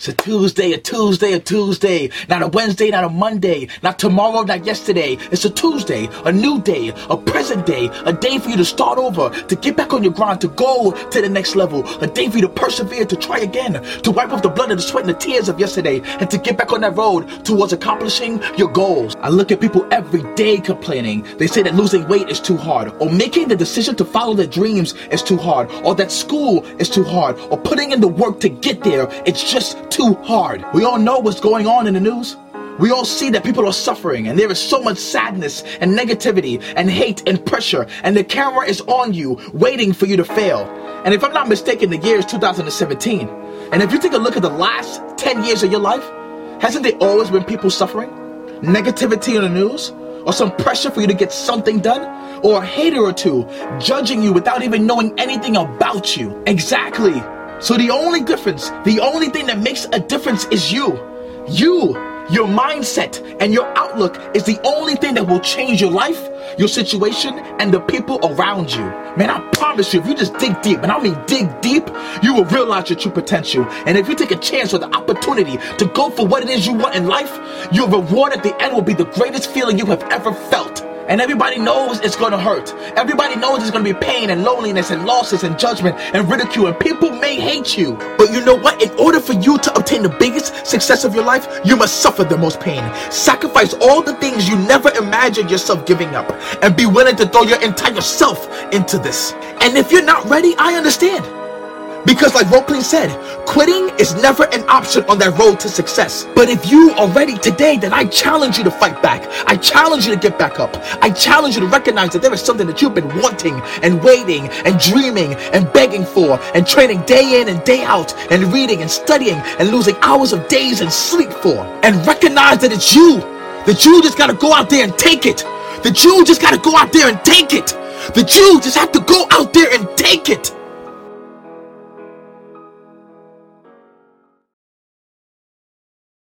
It's a Tuesday, a Tuesday, a Tuesday. Not a Wednesday, not a Monday. Not tomorrow, not yesterday. It's a Tuesday, a new day, a present day, a day for you to start over, to get back on your grind, to go to the next level, a day for you to persevere, to try again, to wipe off the blood and the sweat and the tears of yesterday, and to get back on that road towards accomplishing your goals. I look at people every day complaining. They say that losing weight is too hard, or making the decision to follow their dreams is too hard, or that school is too hard, or putting in the work to get there, it's just too hard. We all know what's going on in the news. We all see that people are suffering and there is so much sadness and negativity and hate and pressure and the camera is on you waiting for you to fail. And if I'm not mistaken, the year is 2017. And if you take a look at the last 10 years of your life, hasn't there always been people suffering? Negativity in the news? Or some pressure for you to get something done? Or a hater or two judging you without even knowing anything about you? Exactly. So the only difference, the only thing that makes a difference is you. You, your mindset, and your outlook is the only thing that will change your life, your situation, and the people around you. Man, I promise you, if you just dig deep, and I mean dig deep, you will realize your true potential. And if you take a chance or the opportunity to go for what it is you want in life, your reward at the end will be the greatest feeling you have ever felt. And everybody knows it's gonna hurt. Everybody knows there's gonna be pain and loneliness and losses and judgment and ridicule. And people may hate you. But you know what? In order for you to obtain the biggest success of your life, you must suffer the most pain. Sacrifice all the things you never imagined yourself giving up. And be willing to throw your entire self into this. And if you're not ready, I understand. Because, like Rooplean said, quitting is never an option on that road to success. But if you are ready today, then I challenge you to fight back. I challenge you to get back up. I challenge you to recognize that there is something that you've been wanting and waiting and dreaming and begging for and training day in and day out and reading and studying and losing hours of days and sleep for. And recognize that it's you. That you just gotta go out there and take it. That you just gotta go out there and take it. That you just have to go out there and take it.